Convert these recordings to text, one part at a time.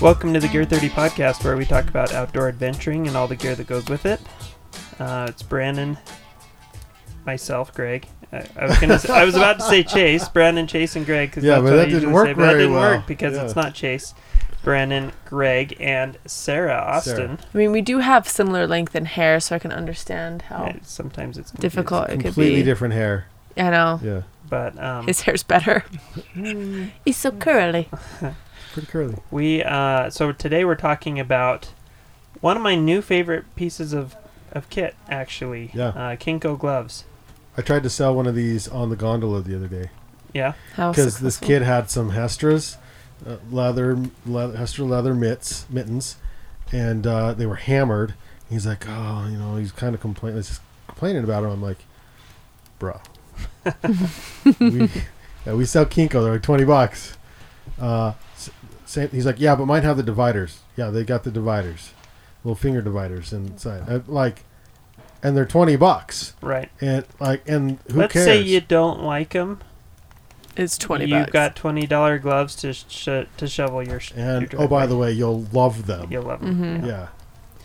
Welcome to the Gear 30 podcast, where we talk about outdoor adventuring and all the gear that goes with it. Uh, it's Brandon, myself, Greg. I, I was gonna, I was about to say Chase, Brandon, Chase, and Greg. 'cause Yeah, that's but what that I didn't usually work say, but that didn't well. work because Yeah. it's not Chase, Brandon, Greg, and Sarah Austin. I mean, we do have similar length in hair, so I can understand how Yeah, sometimes it's confusing. difficult it could Completely be. different hair. I know. Yeah, but um, His hair's better. He's so curly. pretty curly. We uh, so today we're talking about one of my new favorite pieces of, of kit actually. Yeah. Uh, Kinco gloves. I tried to sell one of these on the gondola the other day Yeah. How because this successful. kid had some Hestras, uh, leather, leather, Hestra leather mitts, mittens, and uh, they were hammered. He's like, oh, you know, he's kind of complaining, just complaining about it. I'm like, bro, we, yeah, we sell Kinco. They're like twenty bucks. Uh, same. He's like, yeah, but mine have the dividers. Yeah, they got the dividers, little finger dividers inside. Uh, like, and they're twenty bucks. Right. And like, and who Let's cares? say you don't like them. It's twenty You've bucks. got twenty dollar gloves to sh- to shovel your. sh- and your oh, by the way, you'll love them. you'll love them. Mhm. Yeah.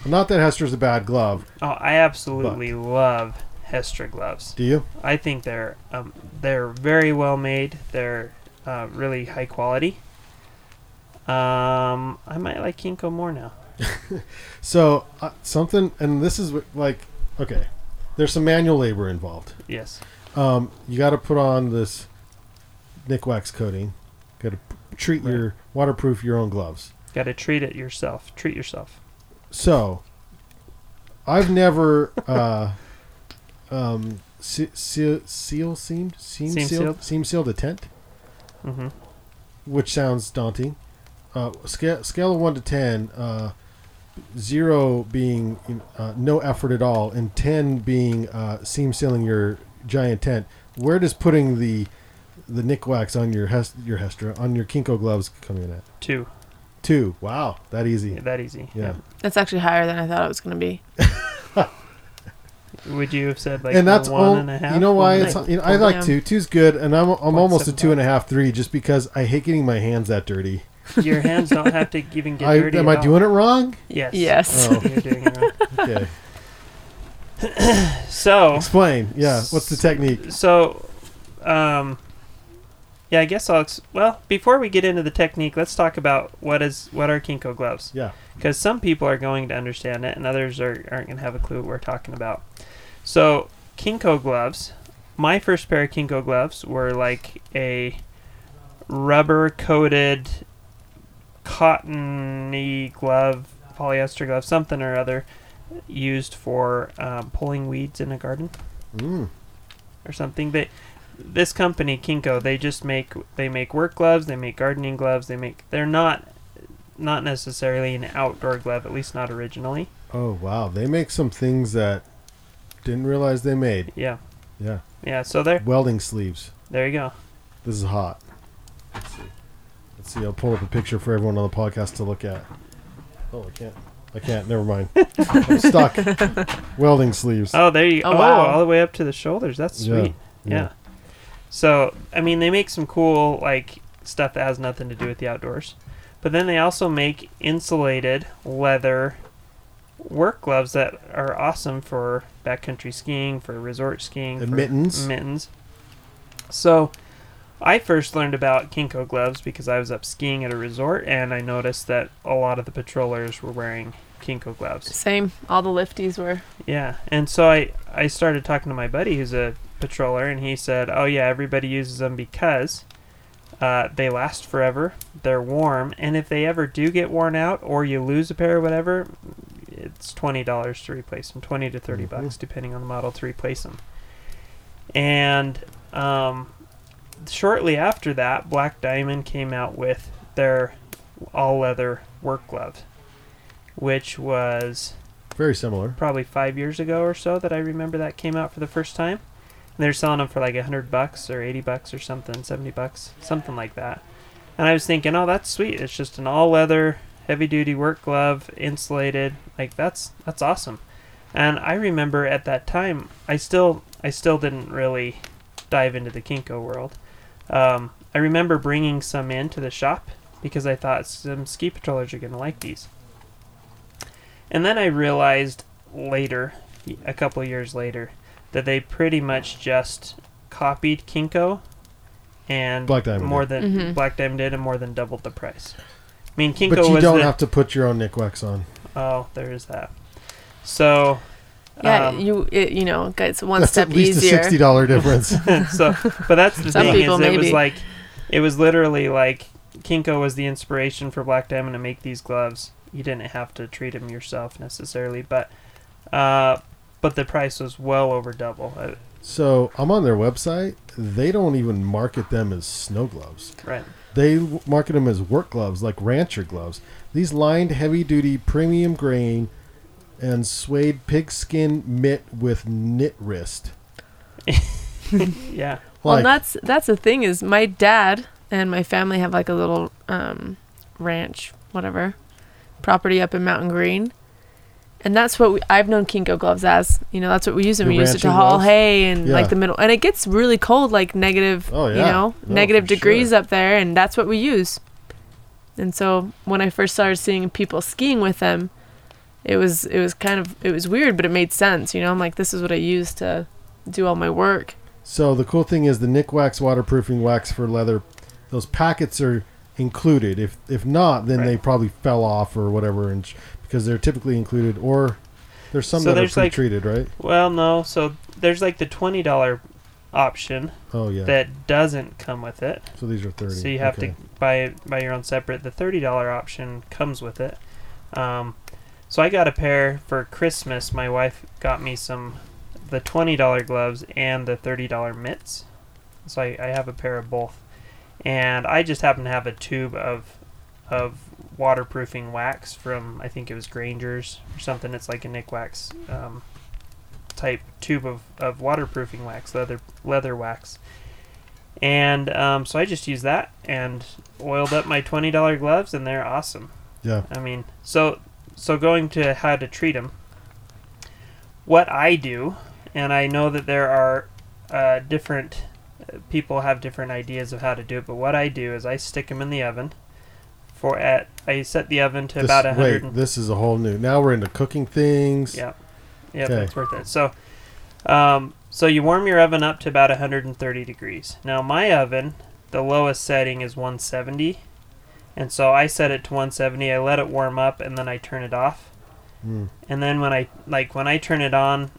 Not that Hestra's a bad glove. Oh, I absolutely love Hestra gloves. Do you? I think they're um, they're very well made. They're uh, really high quality. Um, I might like Kinco more now. So uh, something, and this is like, okay, there's some manual labor involved. Yes. Um, you got to put on this Nikwax coating. Got to treat your waterproof your own gloves. Got to treat it yourself. Treat yourself. So, I've never uh, um, se- seal, seal seamed, seam, Seam sealed, sealed? seam sealed a tent. Mm-hmm. which sounds daunting. Uh, scale scale of one to ten, uh, zero being uh, no effort at all, and ten being uh, seam sealing your giant tent. Where does putting the the Nikwax on your Hes- your Hestra on your Kinco gloves come in at? Two. Two. Wow, that easy. That easy. Yeah. That's actually higher than I thought it was going to be. Would you have said like and that's one all. and a half? You know why it's you know, I like two. Two's good, and I'm I'm almost a two and a half, three, just because I hate getting my hands that dirty. Your hands don't have to even get I, dirty. am at I doing it wrong? Yes. Yes. Oh. You're doing it wrong. Okay, So, explain. Yeah, what's the technique? so, um, yeah, I guess I'll. Ex- well, before we get into the technique, let's talk about what is what are Kinco gloves. Yeah. because some people are going to understand it and others are, aren't going to have a clue what we're talking about. So, Kinco gloves, my first pair of Kinco gloves were like a rubber coated cottony glove, polyester glove, something or other, used for um, pulling weeds in a garden Mm. or something. They, this company Kinco, they just make they make work gloves, they make gardening gloves, they make they're not not necessarily an outdoor glove, at least not originally. Oh wow, they make some things that didn't realize they made. Yeah, Yeah, yeah. So they're welding sleeves. there you go. This is hot. Let's see. Let's see. I'll pull up a picture for everyone on the podcast to look at. Oh, I can't. I can't. Never mind. I'm stuck. welding sleeves. Oh, there you. Oh, Oh, wow. all the way up to the shoulders. That's Yeah, sweet. Yeah. yeah. So I mean, they make some cool like stuff that has nothing to do with the outdoors, but then they also make insulated leather work gloves that are awesome for backcountry skiing, for resort skiing, And for mittens. Mittens. So I first learned about Kinco gloves because I was up skiing at a resort and I noticed that a lot of the patrollers were wearing Kinco gloves. Same. All the lifties were. Yeah, and so I I started talking to my buddy who's a patroller, and he said, "Oh yeah, everybody uses them because uh, they last forever. They're warm, and if they ever do get worn out or you lose a pair or whatever, it's twenty dollars to replace them, twenty to 30 Mhm. bucks depending on the model to replace them." And um, shortly after that, Black Diamond came out with their all leather work glove, which was Very similar. probably five years ago or so that I remember that came out for the first time. They're selling them for like a hundred bucks or eighty bucks or something, seventy bucks, something like that. And I was thinking, oh, that's sweet. It's just an all leather, heavy duty work glove, insulated. Like that's that's awesome. And I remember at that time, I still I still didn't really dive into the Kinco world. Um, I remember bringing some into the shop because I thought some ski patrollers are gonna like these. And then I realized later, a couple years later, that they pretty much just copied Kinco and Black Diamond more did. than Mhm. Black Diamond did and more than doubled the price. I mean, Kinco But you was don't the, have to put your own Nikwax on. Oh, there is that. So, Yeah, um, you it, you know, it's one That's step at least easier. a sixty dollar difference. so, but that's the Some thing people is, it was maybe. like, it was literally like Kinco was the inspiration for Black Diamond to make these gloves. You didn't have to treat them yourself necessarily, but, uh, but the price was well over double. Uh, so I'm on their website. They don't even market them as snow gloves. right. They w- market them as work gloves, like rancher gloves. These lined, heavy-duty, premium grain, and suede pigskin mitt with knit wrist. Yeah. Well, Like, that's that's the thing is my dad and my family have like a little um, ranch, whatever, property up in Mountain Green, and that's what we, I've known Kinco gloves as. You know, that's what we use them. Your We use it to haul gloves? hay and Yeah. like the middle, and it gets really cold, like negative, Oh, you know, No, negative degrees sure. up there, and that's what we use. And so when I first started seeing people skiing with them, it was it was kind of it was weird, but it made sense. You know, I'm like, this is what I use to do all my work. So the cool thing is the Nikwax waterproofing wax for leather. Those packets are included. If if not, then Right. they probably fell off or whatever, and sh- because they're typically included. Or there's some So that are there's, like- pre-treated, right? Well, no. So there's like the twenty dollar option Oh yeah. that doesn't come with it. so these are thirty. So you have okay. to buy buy your own separate. The thirty dollar option comes with it. Um, so I got a pair for Christmas. My wife got me some the twenty dollar gloves and the thirty dollar mitts. So I, I have a pair of both, and I just happen to have a tube of of waterproofing wax from I think it was Granger's or something. It's like a Nikwax um, type tube of, of waterproofing wax, leather leather wax. And um, so I just used that and oiled up my twenty dollar gloves, and they're awesome. Yeah. I mean, so so going to how to treat them. What I do, and I know that there are uh, different uh, people have different ideas of how to do it, but what I do is I stick them in the oven. For at I set the oven to This, about a wait, this is a whole new. Now we're into cooking things. Yeah. Yeah, Okay. that's worth it. So, um, so you warm your oven up to about 130 degrees. Now my oven, the lowest setting is 170, and so I set it to 170. I let it warm up, and then I turn it off. Mm. And then when I like when I turn it on,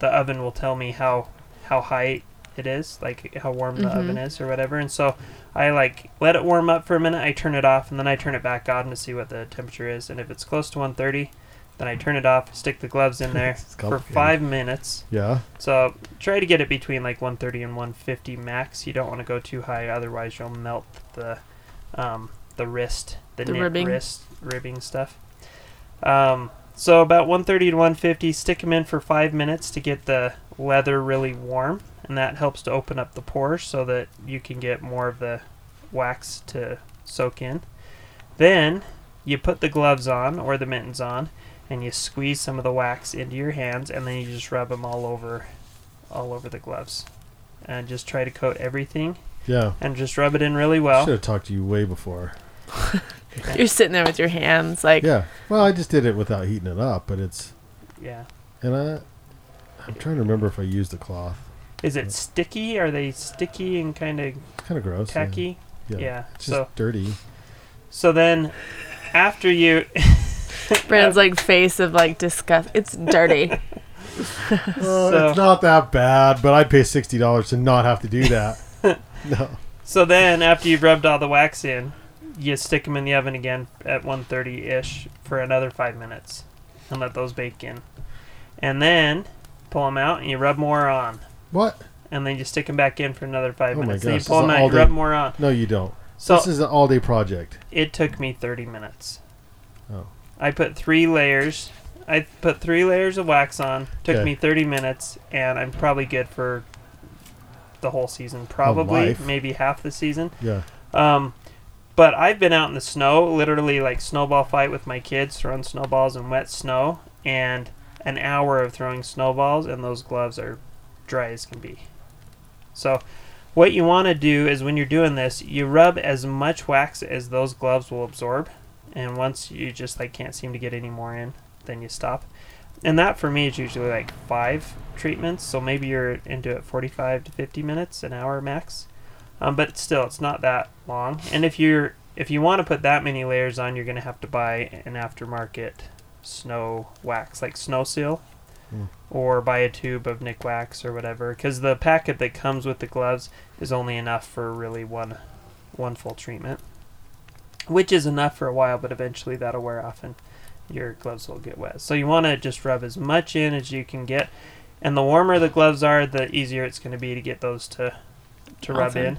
the oven will tell me how how high it is, like how warm the Mhm. oven is or whatever. And so I like let it warm up for a minute. I turn it off, and then I turn it back on to see what the temperature is. And if it's close to 130, then I turn it off, stick the gloves in there for five minutes. Yeah. So try to get it between like 130 and 150 max. You don't want to go too high, otherwise you'll melt the um, the wrist, the, The knit ribbing. wrist ribbing stuff. Um, so about 130 to 150. Stick them in for five minutes to get the leather really warm, and that helps to open up the pores so that you can get more of the wax to soak in. Then you put the gloves on or the mittens on, and you squeeze some of the wax into your hands, and then you just rub them all over, all over the gloves, and just try to coat everything, Yeah. and just rub it in really well. Should have talked to you way before. You're sitting there with your hands like Yeah. Well, I just did it without heating it up, but it's Yeah. and I I'm trying to remember if I used a cloth. Is it sticky? Are they sticky and kind of Kind of gross. tacky? Yeah. Yeah. It's So just dirty. so then after you Brandon's like face of like disgust. It's dirty. Uh, well, So- it's not that bad, but I'd pay sixty dollars to not have to do that. no. so then after you've rubbed all the wax in, you stick them in the oven again at 130 ish for another five minutes, and let those bake in, and then pull them out and you rub more on, What? and then you stick them back in for another five Oh my minutes. Then gosh, you pull them out, you rub more on. No, you don't. So this is an all-day project. it took me 30 minutes. Oh. I put three layers. I put three layers of wax on. Took Okay. me 30 minutes, and I'm probably good for the whole season. Probably, maybe half the season. Yeah. Um, but I've been out in the snow, literally like snowball fight with my kids, throwing snowballs in wet snow, and an hour of throwing snowballs, and those gloves are dry as can be. So, what you want to do is when you're doing this, you rub as much wax as those gloves will absorb, and once you just like can't seem to get any more in, then you stop. And that for me is usually like five treatments, so maybe you're into it 45 to 50 minutes, an hour max. Um, but still, it's not that long. And if you're if you want to put that many layers on, you're gonna have to buy an aftermarket snow wax, like Sno-Seal, Mm. or buy a tube of Nikwax or whatever. Because the packet that comes with the gloves is only enough for really one one full treatment, which is enough for a while, but eventually that'll wear off and your gloves will get wet. So you want to just rub as much in as you can get. And the warmer the gloves are, the easier it's going to be to get those to to rub in.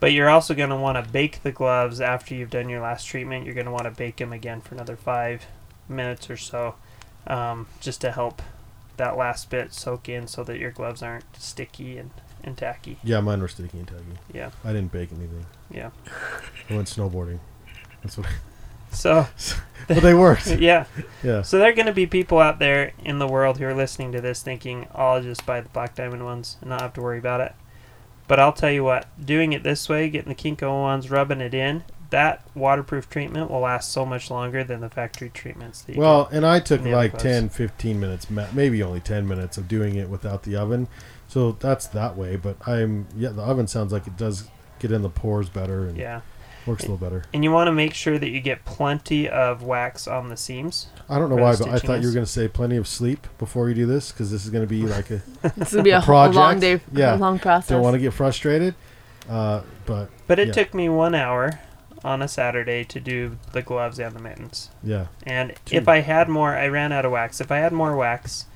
But you're also going to want to bake the gloves after you've done your last treatment. You're going to want to bake them again for another five minutes or so, um, just to help that last bit soak in, so that your gloves aren't sticky and, and tacky. Yeah, mine were sticky and tacky. Yeah, I didn't bake anything. yeah. I went snowboarding. That's what. So but they worked. yeah, Yeah. so there are going to be people out there in the world who are listening to this thinking, oh, "I'll just buy the black diamond ones and not have to worry about it." But I'll tell you what, doing it this way, getting the Kinco ones, rubbing it in, that waterproof treatment will last so much longer than the factory treatments. That you Well, and I took like other 10, 15 minutes, maybe only 10 minutes of doing it without the oven. So that's that way. But I'm, yeah, the oven sounds like it does get in the pores better and yeah, works a little better. and you want to make sure that you get plenty of wax on the seams. I don't know why, but I thought you were going to say plenty of sleep before you do this because this is going to be like a. This would be a, A whole- long project? day, Yeah. a long process. don't want to get frustrated. Uh, but But it Yeah. took me one hour on a Saturday to do the gloves and the mittens. yeah, And if I had more, I ran out of wax. If I had more wax,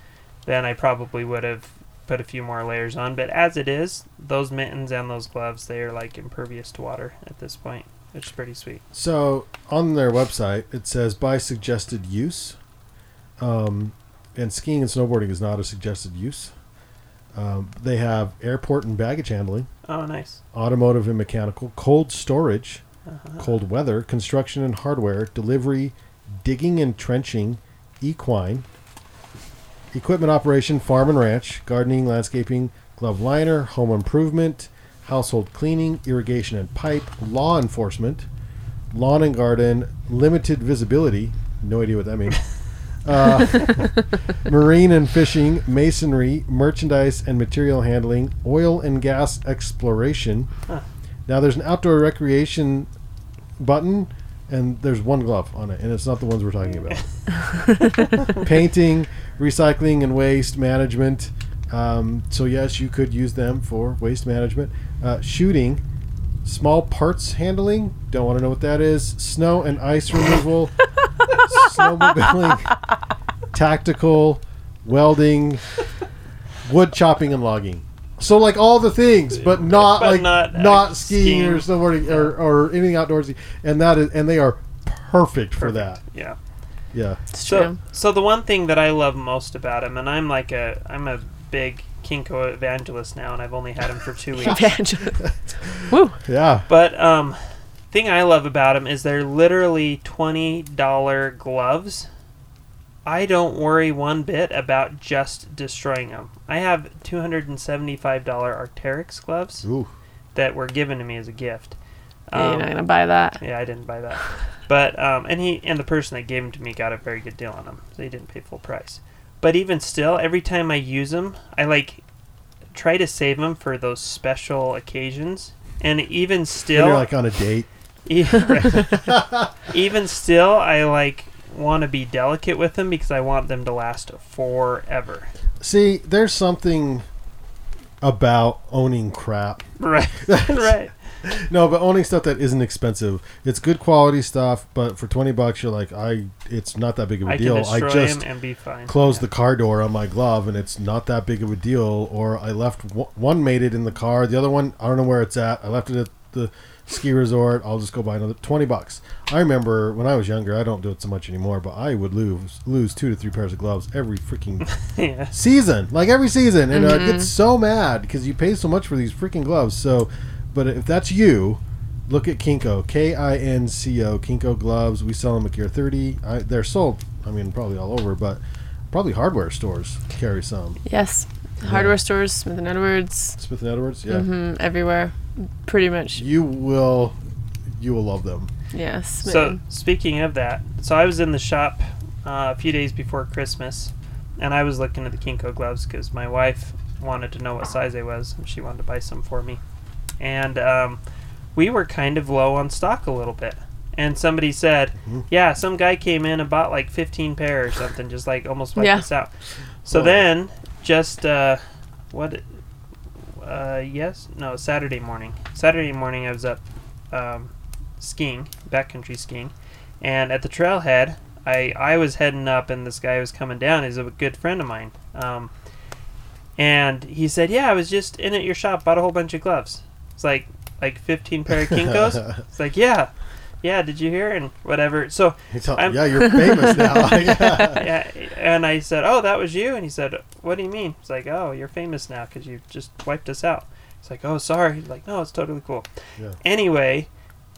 then I probably would have put a few more layers on. But as it is, those mittens and those gloves, they are like impervious to water at this point, which is pretty sweet. So on their website, it says by suggested use. Um, and skiing and snowboarding is not a suggested use. Um, they have airport and baggage handling, Oh, nice. automotive and mechanical, cold storage, Uh-huh. cold weather, construction and hardware, delivery, digging and trenching, equine, equipment operation, farm and ranch, gardening, landscaping, glove liner, home improvement, household cleaning, irrigation and pipe, law enforcement, lawn and garden, limited visibility. No idea what that means. Uh, marine and fishing, masonry, merchandise and material handling, oil and gas exploration. Huh. Now there's an outdoor recreation button, and there's one glove on it, and it's not the ones we're talking about. Painting, recycling and waste management. Um, so yes, you could use them for waste management. Uh, shooting, small parts handling. Don't want to know what that is. Snow and ice removal. snowmobiling, tactical, welding, wood chopping and logging. So like all the things, but not But like not, not, uh, skiing, or skiing. snowboarding or, or anything outdoorsy. And that is and they are perfect, for that. Yeah. Yeah. It's So, true. so the one thing that I love most about him, and I'm like a, I'm a big Kinco evangelist now, and I've only had him for two weeks. Evangelist. Woo. Yeah. But um, thing I love about them is they're literally twenty dollar gloves. I don't worry one bit about just destroying them. I have two hundred and seventy five dollar Arc'teryx gloves Ooh. that were given to me as a gift. Yeah, you're Um, not gonna buy that. yeah, I didn't buy that. But um, and he and the person that gave them to me got a very good deal on them. So he didn't pay full price. But even still, every time I use them, I like try to save them for those special occasions. And even When still, you're like on a date. Even still, I like want to be delicate with them because I want them to last forever. See, there's something about owning crap. Right, right. No, but owning stuff that isn't expensive. It's good quality stuff, but for 20 bucks you're like, I it's not that big of a I deal. I just and be fine. closed Yeah. the car door on my glove and it's not that big of a deal or I left w- one made it in the car, the other one I don't know where it's at. I left it at the ski resort. I'll just go buy another 20 bucks. I remember when I was younger, I don't do it so much anymore, but I would lose lose 2 to 3 pairs of gloves every freaking yeah. season, like every season, and I get mm-hmm. so mad because you pay so much for these freaking gloves. So, but if that's you, look at Kinco, K I N C O, Kinco gloves. We sell them at Gear Thirty. I, they're sold. I mean, probably all over, but probably hardware stores carry some. Yes. Hardware stores, Smith and Edwards, Smith and Edwards, yeah. hmm everywhere, pretty much. You will, you will love them. Yes. So speaking of that, so I was in the shop uh, a few days before Christmas, and I was looking at the Kinco gloves because my wife wanted to know what size I was, and she wanted to buy some for me. And um, we were kind of low on stock a little bit. And somebody said, Mhm. "Yeah, some guy came in and bought like 15 pair or something, just like almost wiped Yeah. us out." So Oh. then, just uh, what? Uh, yes, no, Saturday morning. Saturday morning, I was up um, skiing, backcountry skiing, and at the trailhead, I I was heading up, and this guy was coming down. He's a good friend of mine, um, and he said, "Yeah, I was just in at your shop, bought a whole bunch of gloves. It's like like 15 pair of Kincos." it's like, "Yeah, yeah, did you hear?" And whatever. So tell- yeah, you're famous now. yeah. yeah, and I said, "Oh, that was you." And he said, "What do you mean?" It's like, "Oh, you're famous now because you just wiped us out." It's like, "Oh, sorry." He's like, "No, it's totally cool." Yeah. Anyway,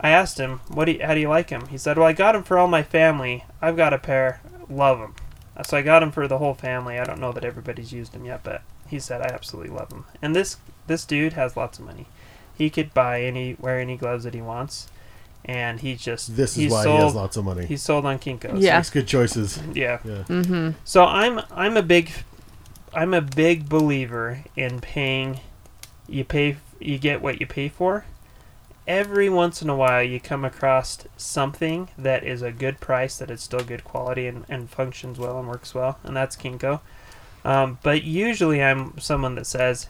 I asked him, "What do you, how do you like him?" He said, "Well, I got him for all my family. I've got a pair. Love them." Uh, so I got him for the whole family. I don't know that everybody's used him yet, but he said I absolutely love him. And this this dude has lots of money. He could buy any wear any gloves that he wants, and he just This is he's why sold, he has lots of money. He sold on Kincos. Yeah. Makes good choices. Yeah. Yeah. Mm-hmm. So I'm I'm a big I'm a big believer in paying you pay you get what you pay for. Every once in a while you come across something that is a good price that is still good quality and, and functions well and works well and that's Kinco. Um, but usually I'm someone that says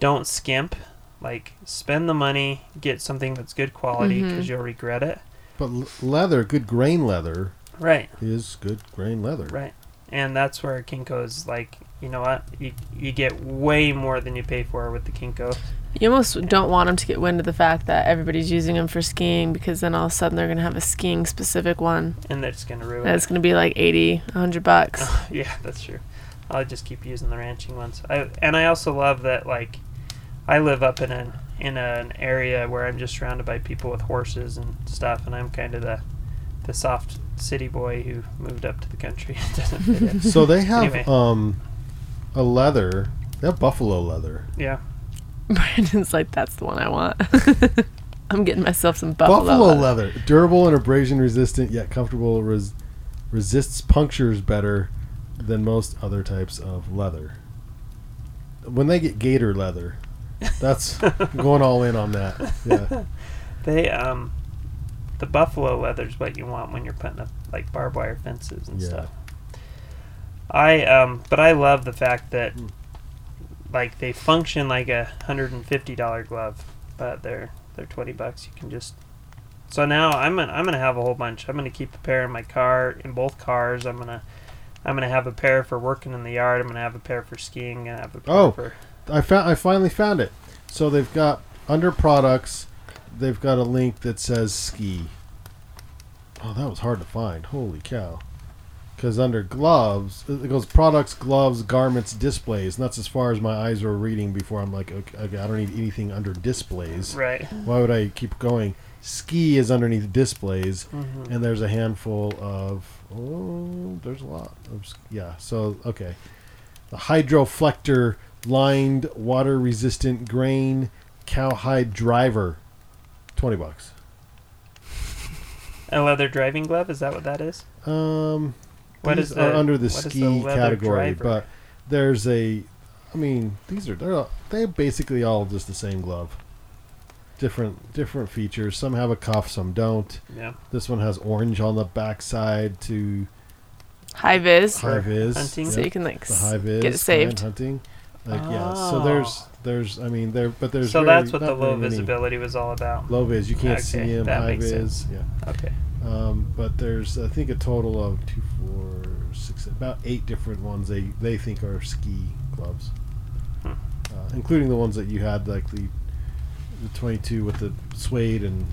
don't skimp like spend the money get something that's good quality mm-hmm. because you'll regret it. But leather, good grain leather, Right. is good grain leather. Right. And that's where Kinco is like, you know what? You, you get way more than you pay for with the Kinco. You almost don't want them to get wind of the fact that everybody's using them for skiing because then all of a sudden they're going to have a skiing specific one And that's going to ruin that's going to be like 80, 100 bucks. it. yeah, that's true. I'll just keep using the ranching ones. I, and I also love that, like, I live up in an, in an area where I'm just surrounded by people with horses and stuff, and I'm kind of the, the soft city boy who moved up to the country. It doesn't fit in. So they have Anyway. um, a leather. They have buffalo leather. Yeah. Brandon's like, that's the one I want. I'm getting myself some buffalo, Buffalo, leather. leather. durable and abrasion resistant, yet comfortable. Res- resists punctures better than most other types of leather. When they get gator leather, that's going all in on that. Yeah, They um, the buffalo leather's what you want when you're putting up like barbed wire fences and Yeah. stuff. I um, but I love the fact that Hmm. like they function like a hundred and fifty dollar glove, but they're they're twenty bucks. You can just so now I'm gonna I'm gonna have a whole bunch. I'm gonna keep a pair in my car in both cars. I'm gonna I'm gonna have a pair for working in the yard. I'm gonna have a pair for skiing. and have a pair Oh. for I found. I finally found it. So they've got under products. They've got a link that says ski. Oh, that was hard to find. Holy cow! Because under gloves, it goes products, gloves, garments, displays, and that's as far as my eyes were reading before. I'm like, okay, okay I don't need anything under displays. right. Why would I keep going? Ski is underneath displays, Mhm. and there's a handful of oh, there's a lot of yeah. So okay, the hydroflector lined water resistant grain cowhide driver, twenty bucks. A leather driving glove? Is that what that is? Um, What these is are the- under the what is the ski category, driver? but there's a I mean, these are they're all, they basically all just the same glove. Different different features. Some have a cuff, some don't. Yeah. This one has orange on the backside to High vis, high vis. hunting. so you can like the high vis get saved. hunting. Like yeah, so Oh. there's there's I mean there but there's so very- that's what the low visibility was all about. Low vis, you can't see Okay, him. that High vis, sense. yeah. Okay. Um, but there's I think a total of two, four, six, about eight different ones they they think are ski gloves, Hmm. uh, including the ones that you had like the the 22 with the suede and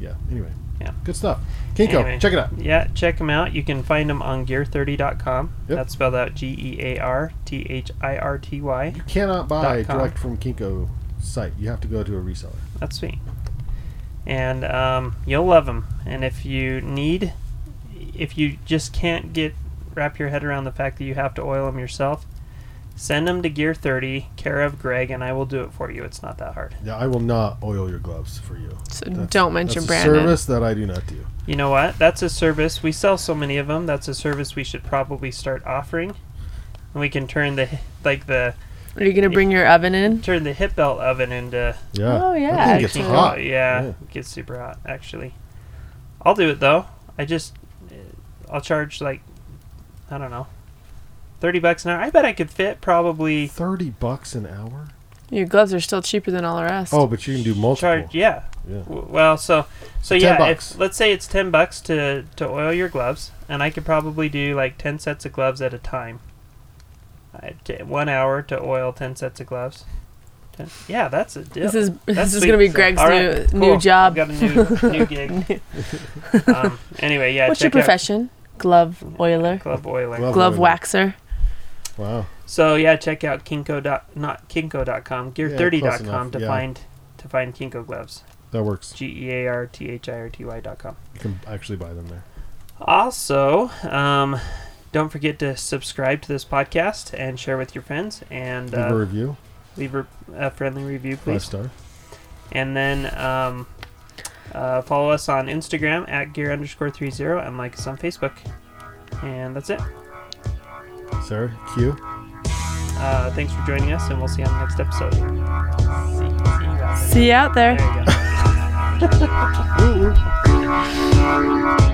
yeah. Anyway, Yeah. good stuff. Kinco, Anyway. check it out. Yeah, check them out. You can find them on gear30.com. Yep. That's spelled out G E A R T H I R T Y. You cannot buy direct from Kinco site. You have to go to a reseller. That's sweet. And um, you'll love them. And if you need, if you just can't get wrap your head around the fact that you have to oil them yourself, send them to Gear 30, care of Greg, and I will do it for you. It's not that hard. Yeah, I will not oil your gloves for you. So That's- don't mention that's a Brandon. service that I do not do. You know what? That's a service. We sell so many of them. That's a service we should probably start offering. And we can turn the like the Are you gonna bring your oven in? turn the hip belt oven into Yeah. Oh, yeah, thing gets hot. Yeah, Yeah. it gets super hot actually. I'll do it though. I just I'll charge like I don't know. 30 bucks an hour. I bet I could fit probably Thirty bucks an hour. Your gloves are still cheaper than all the rest. Oh, but you can do multiple. charge yeah. Yeah. W- Well, so so 10 yeah, bucks. if let's say it's 10 bucks to to oil your gloves and I could probably do like 10 sets of gloves at a time. I t- 1 hour to oil 10 sets of gloves. 10, yeah, that's a deal. This is That's this is gonna be Greg's All new right, new job. I've got a new new gig. um, anyway, yeah. What's your check out profession? Glove oiler, Glove oiler. Glove glove oiler. waxer. Wow. So yeah, check out kinco dot not kinco.com, Yeah, gear30.com close enough, to yeah. find to find Kinco gloves. That works. G E A R T H I R T Y dot com. You can actually buy them there. Also, um, don't forget to subscribe to this podcast and share with your friends and Leave a uh, review. leave a, a friendly review, please. Five star. And then um, uh, follow us on Instagram at gear underscore three zero and like us on Facebook. And that's it. Sarah, Q. Uh, thanks for joining us, and we'll see you on the next episode. See, see you out there. See you out there. There